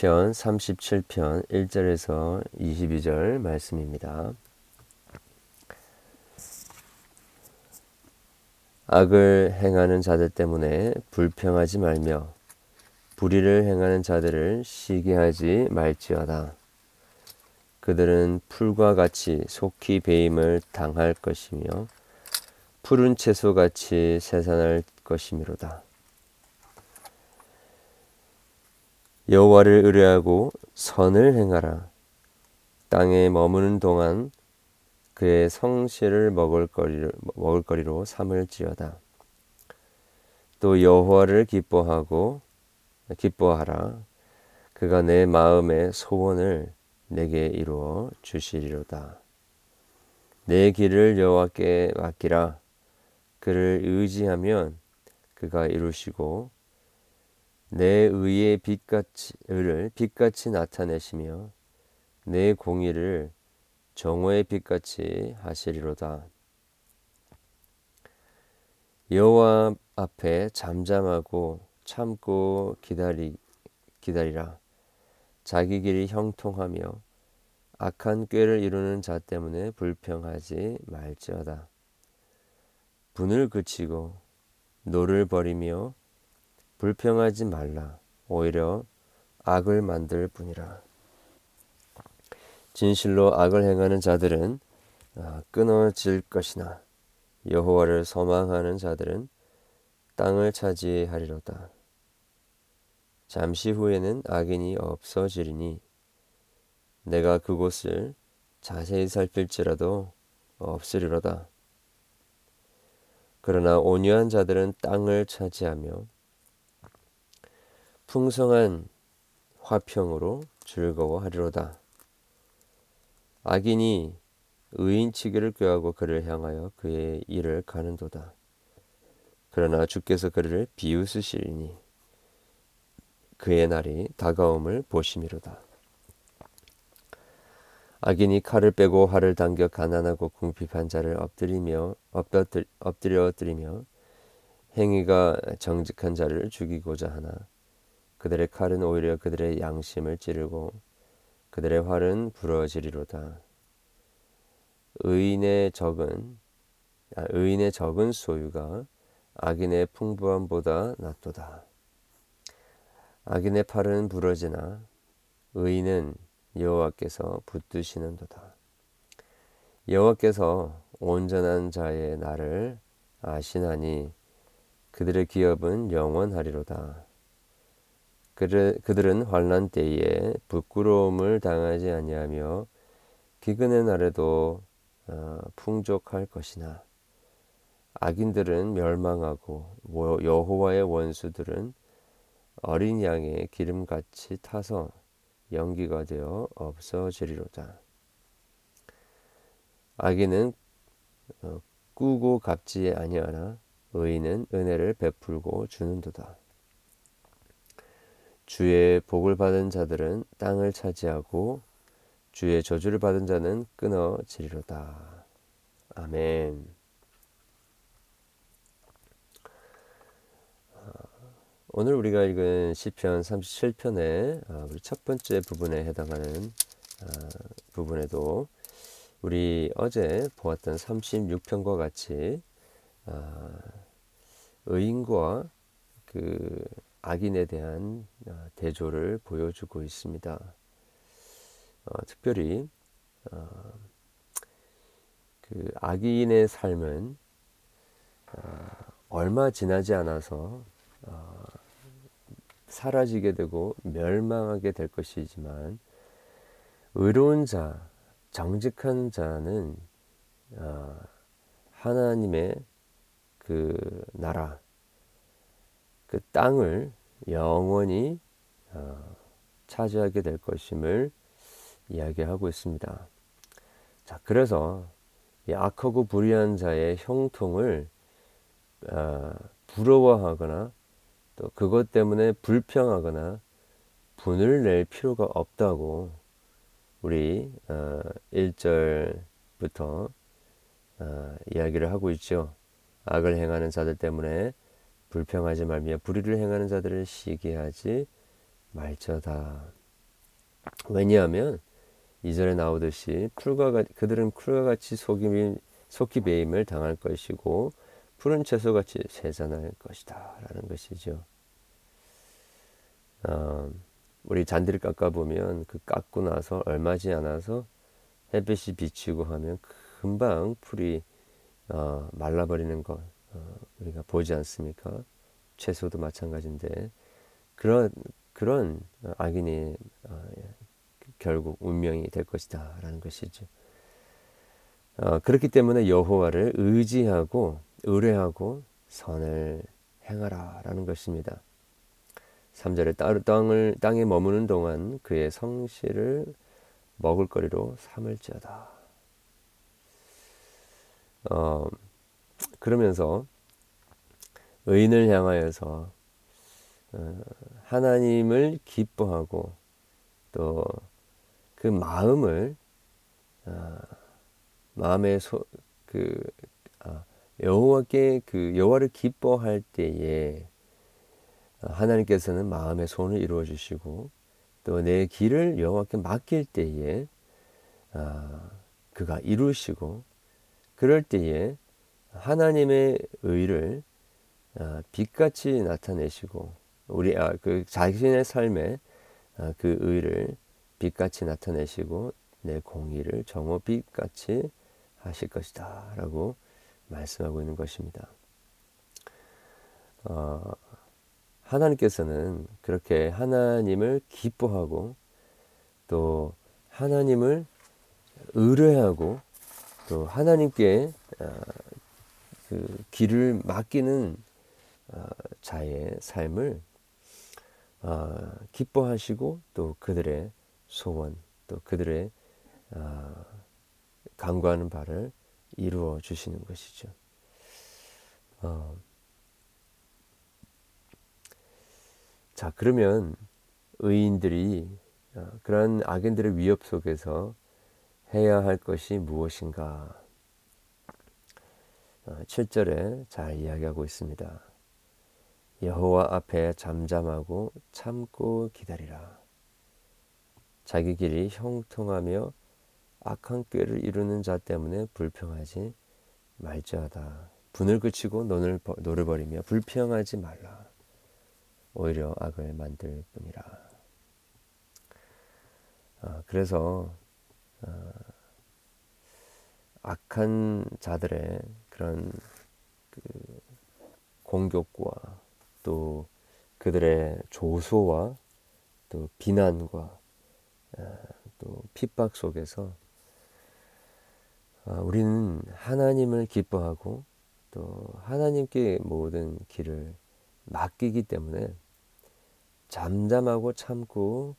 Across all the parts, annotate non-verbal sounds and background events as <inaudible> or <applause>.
시편 37편 1절에서 22절 말씀입니다. 악을 행하는 자들 때문에 불평하지 말며 불의를 행하는 자들을 시기하지 말지어다. 그들은 풀과 같이 속히 배임을 당할 것이며 푸른 채소같이 새산할 것이미로다. 여호와를 의뢰하고 선을 행하라. 땅에 머무는 동안 그의 성실을 먹을거리로, 먹을거리로 삼을지어다. 또 여호와를 기뻐하고 기뻐하라. 그가 내 마음의 소원을 내게 이루어 주시리로다. 내 길을 여호와께 맡기라. 그를 의지하면 그가 이루시고 내 의의 빛같이 을 빛같이 나타내시며 내 공의를 정오의 빛같이 하시리로다. 여호와 앞에 잠잠하고 참고 기다리 기다리라. 자기 길이 형통하며 악한 꾀를 이루는 자 때문에 불평하지 말지어다. 분을 그치고 노를 버리며 불평하지 말라. 오히려 악을 만들 뿐이라. 진실로 악을 행하는 자들은 아, 끊어질 것이나 여호와를 소망하는 자들은 땅을 차지하리로다. 잠시 후에는 악인이 없어지리니 내가 그곳을 자세히 살필지라도 없으리로다. 그러나 온유한 자들은 땅을 차지하며 풍성한 화평으로 즐거워하리로다. 악인이 의인치기를 꾀하고 그를 향하여 그의 일을 가는도다. 그러나 주께서 그를 비웃으시리니 그의 날이 다가옴을 보심이로다. 악인이 칼을 빼고 활을 당겨 가난하고 궁핍한 자를 엎드리며 엎드려 드리며 행위가 정직한 자를 죽이고자 하나 그들의 칼은 오히려 그들의 양심을 찌르고 그들의 활은 부러지리로다. 의인의 적은 아, 의인의 적은 소유가 악인의 풍부함보다 낫도다. 악인의 팔은 부러지나 의인은 여호와께서 붙드시는도다. 여호와께서 온전한 자의 날을 아시나니 그들의 기업은 영원하리로다. 그들은 환란 때에 부끄러움을 당하지 아니하며 기근의 날에도 어, 풍족할 것이나 악인들은 멸망하고 여호와의 원수들은 어린 양의 기름같이 타서 연기가 되어 없어지리로다. 악인은 어, 꾸고 갚지 아니하나 의인은 은혜를 베풀고 주는도다. 주의 복을 받은 자들은 땅을 차지하고 주의 저주를 받은 자는 끊어지리로다. 아멘. 아, 오늘 우리가 읽은 시편 37편의 아, 우리 첫 번째 부분에 해당하는 아, 부분에도 우리 어제 보았던 36편과 같이 의인과 그 악인에 대한 어, 대조를 보여주고 있습니다. 어, 특별히 어, 그 악인의 삶은 어, 얼마 지나지 않아서 어, 사라지게 되고 멸망하게 될 것이지만 의로운 자, 정직한 자는 어, 하나님의 그 나라, 그 땅을 영원히 어, 차지하게 될 것임을 이야기하고 있습니다. 자, 그래서 이 악하고 불의한 자의 형통을 어, 부러워하거나 또 그것 때문에 불평하거나 분을 낼 필요가 없다고 우리 어, 1절부터 어, 이야기를 하고 있죠. 악을 행하는 자들 때문에 불평하지 말며 불의를 행하는 자들을 시기하지 말저다. 왜냐하면 이전에 나오듯이 풀과 같 그들은 풀과 같이 속임 속기 배임을 당할 것이고 푸른 채소같이 세잔할 것이다 라는 것이죠. 어, 우리 잔디를 깎아 보면 그 깎고 나서 얼마지 않아서 햇빛이 비치고 하면 금방 풀이 어, 말라버리는 것 어, 우리가 보지 않습니까? 채소도 마찬가지인데 그런 그런 악인이 어, 결국 운명이 될 것이다라는 것이죠. 어, 그렇기 때문에 여호와를 의지하고 의뢰하고 선을 행하라라는 것입니다. 3절에 땅을 땅에 머무는 동안 그의 성실을 먹을거리로 삼을지어다. 어, 그러면서 의인을 향하여서 어, 하나님을 기뻐하고 또 그 마음을 어, 마음의 소 그 아, 여호와께 그 여호와를 기뻐할 때에 하나님께서는 마음의 손을 이루어 주시고 또 내 길을 여호와께 맡길 때에 아, 그가 이루시고 그럴 때에 하나님의 의를 아, 빛같이 나타내시고 우리 아, 그 자신의 삶에 아, 그 의를 빛같이 나타내시고 내 공의를 정오 빛같이 하실 것이다 라고 말씀하고 있는 것입니다. 어, 하나님께서는 그렇게 하나님을 기뻐하고 또 하나님을 의뢰하고 또 하나님께 어, 그 길을 맡기는 어, 자의 삶을 어, 기뻐하시고 또 그들의 소원 또 그들의 강구하는 바를 이루어 주시는 것이죠. 어. 자, 그러면 의인들이 어, 그러한 악인들의 위협 속에서 해야 할 것이 무엇인가? 7절에 어, 잘 이야기하고 있습니다. 여호와 앞에 잠잠하고 참고 기다리라. 자기 길이 형통하며 악한 꾀를 이루는 자 때문에 불평하지 말지어다. 분을 그치고 논을 노를 버리며 불평하지 말라. 오히려 악을 만들 뿐이라. 아, 그래서 아, 악한 자들의 그런 그 공격과 또 그들의 조소와 또 비난과 아, 또 핍박 속에서 아, 우리는 하나님을 기뻐하고 또 하나님께 모든 길을 맡기기 때문에 잠잠하고 참고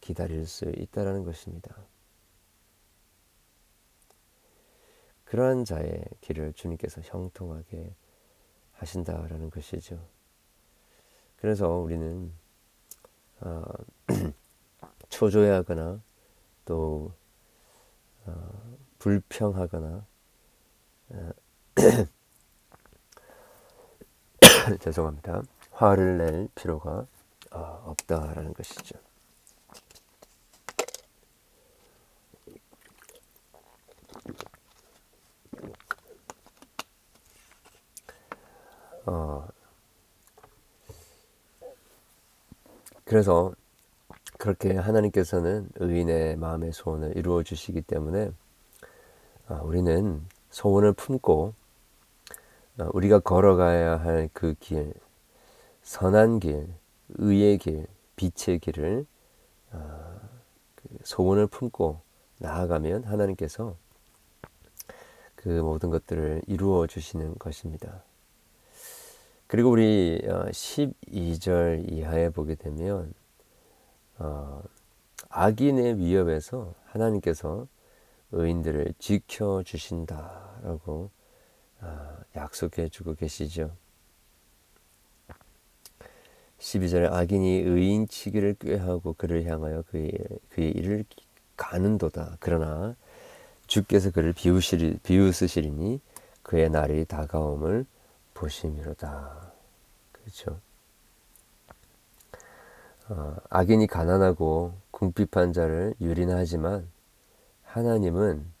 기다릴 수 있다라는 것입니다. 그러한 자의 길을 주님께서 형통하게 하신다라는 것이죠. 그래서 우리는 어, <clears throat> 초조해하거나 또 어, 불평하거나 <clears throat> 죄송합니다. 화를 낼 필요가 어, 없다라는 것이죠. 어, 그래서 그렇게 하나님께서는 의인의 마음의 소원을 이루어 주시기 때문에 아, 우리는 소원을 품고 아, 우리가 걸어가야 할 그 길, 선한 길, 의의 길, 빛의 길을 아, 그 소원을 품고 나아가면 하나님께서 그 모든 것들을 이루어 주시는 것입니다. 그리고 우리 12절 어, 이하에 보게 되면 어, 악인의 위협에서 하나님께서 의인들을 지켜 주신다라고 아, 약속해 주고 계시죠. 12절에 악인이 의인 치기를 꾀하고 그를 향하여 그의, 그의 일을 가는도다. 그러나 주께서 그를 비웃으시리니 그의 날이 다가옴을 보심이로다. 그렇죠. 어, 악인이 가난하고 궁핍한 자를 유린하지만 하나님은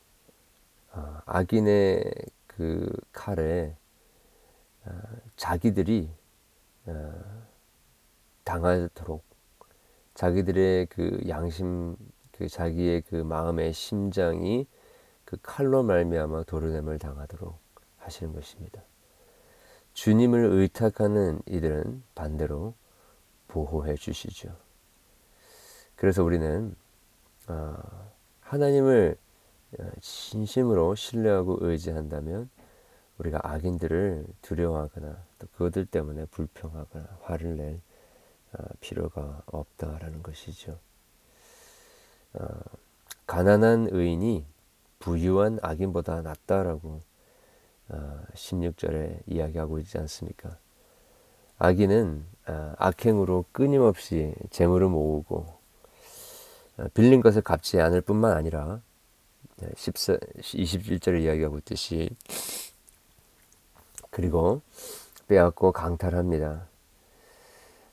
어, 악인의 그 칼에 어, 자기들이 어, 당하도록 자기들의 그 양심 그 자기의 그 마음의 심장이 그 칼로 말미암아 도르냄을 당하도록 하시는 것입니다. 주님을 의탁하는 이들은 반대로 보호해 주시죠. 그래서 우리는 하나님을 진심으로 신뢰하고 의지한다면 우리가 악인들을 두려워하거나 또 그들 때문에 불평하거나 화를 낼 어, 필요가 없다라는 것이죠. 어, 가난한 의인이 부유한 악인보다 낫다라고 16절에 어, 이야기하고 있지 않습니까? 악인은 악행으로 끊임없이 재물을 모으고 빌린 것을 갚지 않을 뿐만 아니라 21절에 이야기하고 있듯이 그리고 빼앗고 강탈합니다.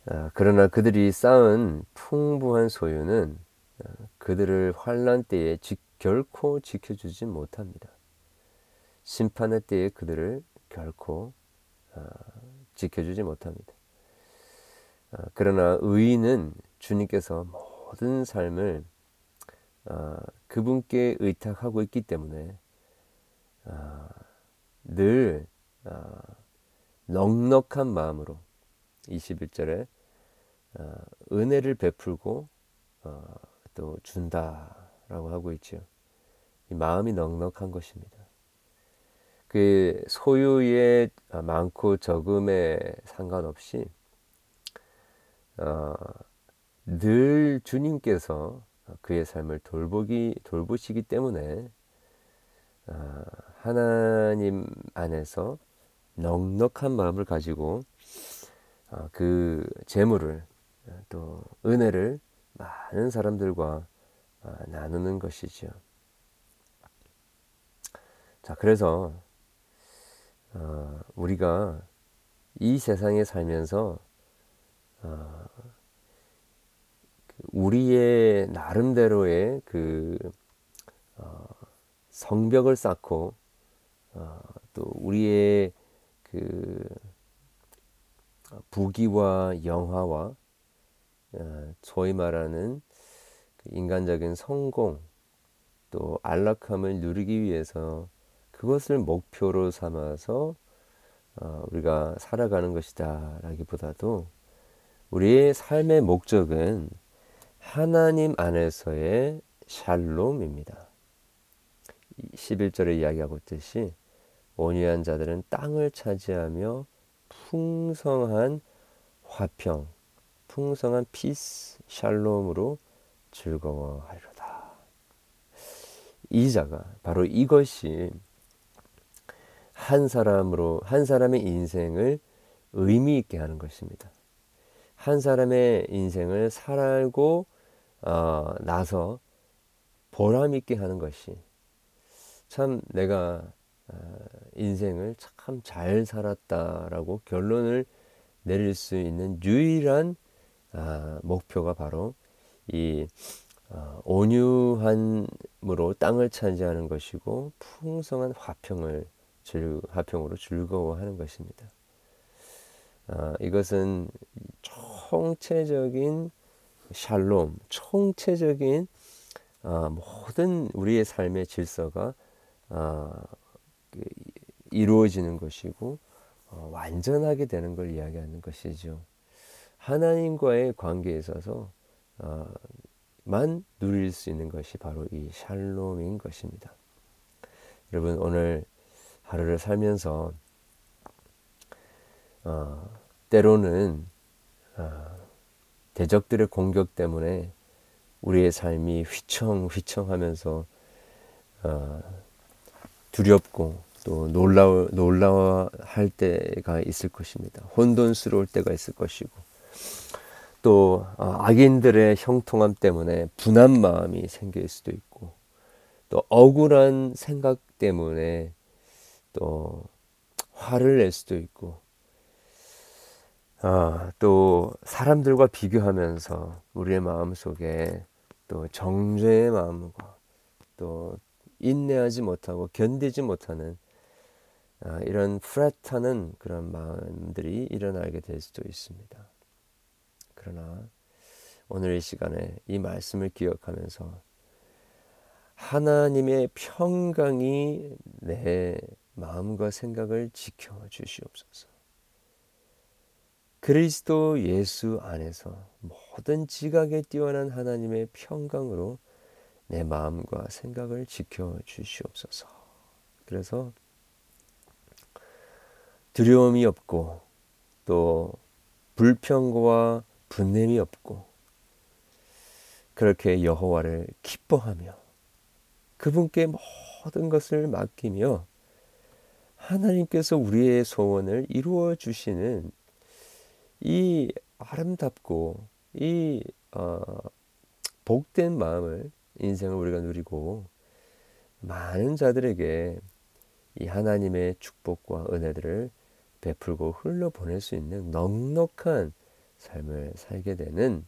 아, 그러나 그들이 쌓은 풍부한 소유는 아, 그들을 환란 때에 지, 결코 지켜주지 못합니다. 심판의 때에 그들을 결코 아, 지켜주지 못합니다. 그러나 의인은 주님께서 모든 삶을 그분께 의탁하고 있기 때문에 늘 넉넉한 마음으로 21절에 어, 은혜를 베풀고 어, 또 준다라고 하고 있죠. 마음이 넉넉한 것입니다. 그 소유의 많고 적음에 상관없이 어, 늘 주님께서 그의 삶을 돌보기 돌보시기 때문에 어, 하나님 안에서 넉넉한 마음을 가지고 어, 그 재물을 또 은혜를 많은 사람들과 어, 나누는 것이죠. 자, 그래서 어, 우리가 이 세상에 살면서 그 우리의 나름대로의 그 성벽을 쌓고 또 우리의 그 부귀와 영화와 어, 소위 말하는 그 인간적인 성공 또 안락함을 누리기 위해서 그것을 목표로 삼아서 어, 우리가 살아가는 것이다라기보다도 우리의 삶의 목적은 하나님 안에서의 샬롬입니다. 11절에 이야기하고 있듯이 온유한 자들은 땅을 차지하며 풍성한 화평, 풍성한 피스, 샬롬으로 즐거워하리로다. 이 자가 바로 이것이 한 사람으로 한 사람의 인생을 의미 있게 하는 것입니다. 한 사람의 인생을 살고 어, 나서 보람 있게 하는 것이 참 내가 어, 인생을 참 잘 살았다라고 결론을 내릴 수 있는 유일한 아, 목표가 바로 이 어, 온유함으로 땅을 차지하는 것이고 풍성한 화평을 화평으로 즐거워하는 것입니다. 아, 이것은 총체적인 샬롬, 총체적인 아, 모든 우리의 삶의 질서가 그 이루어지는 것이고 어, 완전하게 되는 걸 이야기하는 것이죠. 하나님과의 관계에 있어서 어, 만 누릴 수 있는 것이 바로 이 샬롬인 것입니다. 여러분 오늘 하루를 살면서 어, 때로는 어, 대적들의 공격 때문에 우리의 삶이 휘청휘청하면서 어, 두렵고 또 놀라워 놀라워할 때가 있을 것입니다. 혼돈스러울 때가 있을 것이고 또 어, 악인들의 형통함 때문에 분한 마음이 생길 수도 있고 또 억울한 생각 때문에 또 화를 낼 수도 있고 아, 또 사람들과 비교하면서 우리의 마음 속에 또 정죄의 마음과 또 인내하지 못하고 견디지 못하는 아, 이런 프레트하는 그런 마음들이 일어나게 될 수도 있습니다. 그러나 오늘 이 시간에 이 말씀을 기억하면서 하나님의 평강이 내 마음과 생각을 지켜 주시옵소서. 그리스도 예수 안에서 모든 지각에 뛰어난 하나님의 평강으로 내 마음과 생각을 지켜 주시옵소서. 그래서 두려움이 없고 또 불평과 분냄이 없고 그렇게 여호와를 기뻐하며 그분께 모든 것을 맡기며 하나님께서 우리의 소원을 이루어 주시는 이 아름답고 이 어, 복된 마음을 인생을 우리가 누리고 많은 자들에게 이 하나님의 축복과 은혜들을 베풀고 흘러보낼 수 있는 넉넉한 삶을 살게 되는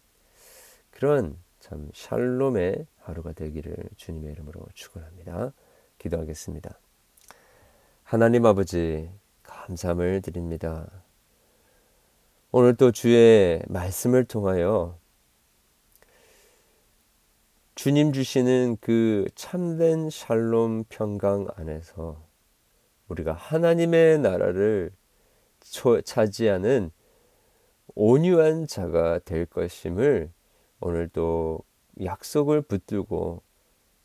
그런 참 샬롬의 하루가 되기를 주님의 이름으로 축원합니다. 기도하겠습니다. 하나님 아버지 감사함을 드립니다. 오늘 또 주의 말씀을 통하여 주님 주시는 그 참된 샬롬 평강 안에서 우리가 하나님의 나라를 차지하는 온유한 자가 될 것임을 오늘 또 약속을 붙들고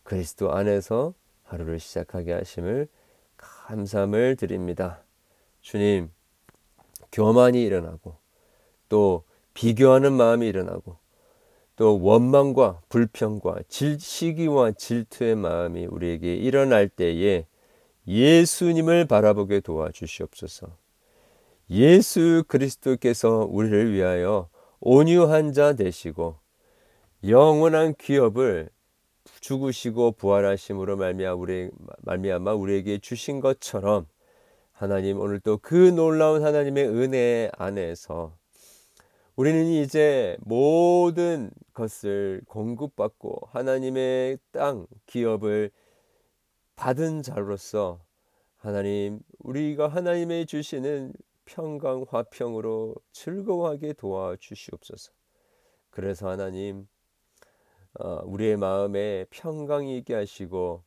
그리스도 안에서 하루를 시작하게 하심을 감사함을 드립니다. 주님, 교만이 일어나고 또 비교하는 마음이 일어나고 또 원망과 불평과 질, 시기와 질투의 마음이 우리에게 일어날 때에 예수님을 바라보게 도와주시옵소서. 예수 그리스도께서 우리를 위하여 온유한 자 되시고 영원한 기업을 죽으시고 부활하심으로 말미암아 우리 말미암아 우리에게 주신 것처럼 하나님 오늘 또그 놀라운 하나님의 은혜 안에서 우리는 이제 모든 것을 공급받고 하나님의 땅 기업을 받은 자로서 하나님 우리가 하나님의 주시는 평강 화평으로 즐거워하게 도와 주시옵소서. 그래서 하나님 어, 우리의 마음에 평강이 있게 하시고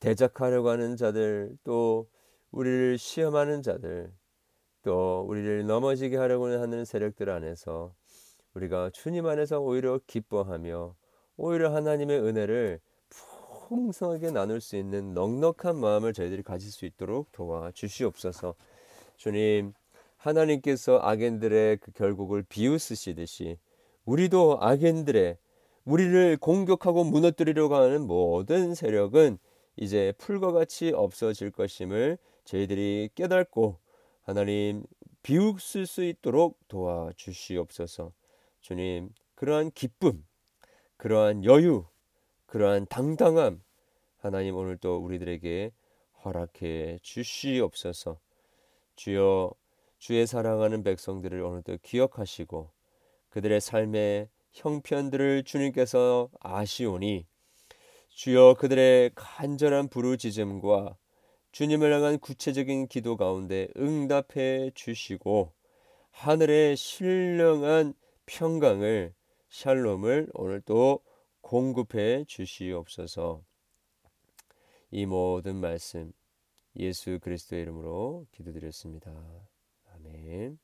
대적하려고 하는 자들 또 우리를 시험하는 자들 또 우리를 넘어지게 하려고 하는 세력들 안에서 우리가 주님 안에서 오히려 기뻐하며 오히려 하나님의 은혜를 풍성하게 나눌 수 있는 넉넉한 마음을 저희들이 가질 수 있도록 도와 주시옵소서. 주님, 하나님께서 악인들의 그 결국을 비웃으시듯이 우리도 악인들의 우리를 공격하고 무너뜨리려고 하는 모든 세력은 이제 풀과 같이 없어질 것임을 저희들이 깨닫고 하나님 비웃을 수 있도록 도와주시옵소서. 주님, 그러한 기쁨, 그러한 여유, 그러한 당당함 하나님 오늘도 우리들에게 허락해 주시옵소서. 주여 주의 사랑하는 백성들을 오늘도 기억하시고 그들의 삶의 형편들을 주님께서 아시오니 주여 그들의 간절한 부르짖음과 주님을 향한 구체적인 기도 가운데 응답해 주시고 하늘의 신령한 평강을 샬롬을 오늘 또 공급해 주시옵소서. 이 모든 말씀 예수 그리스도의 이름으로 기도드렸습니다. 아멘.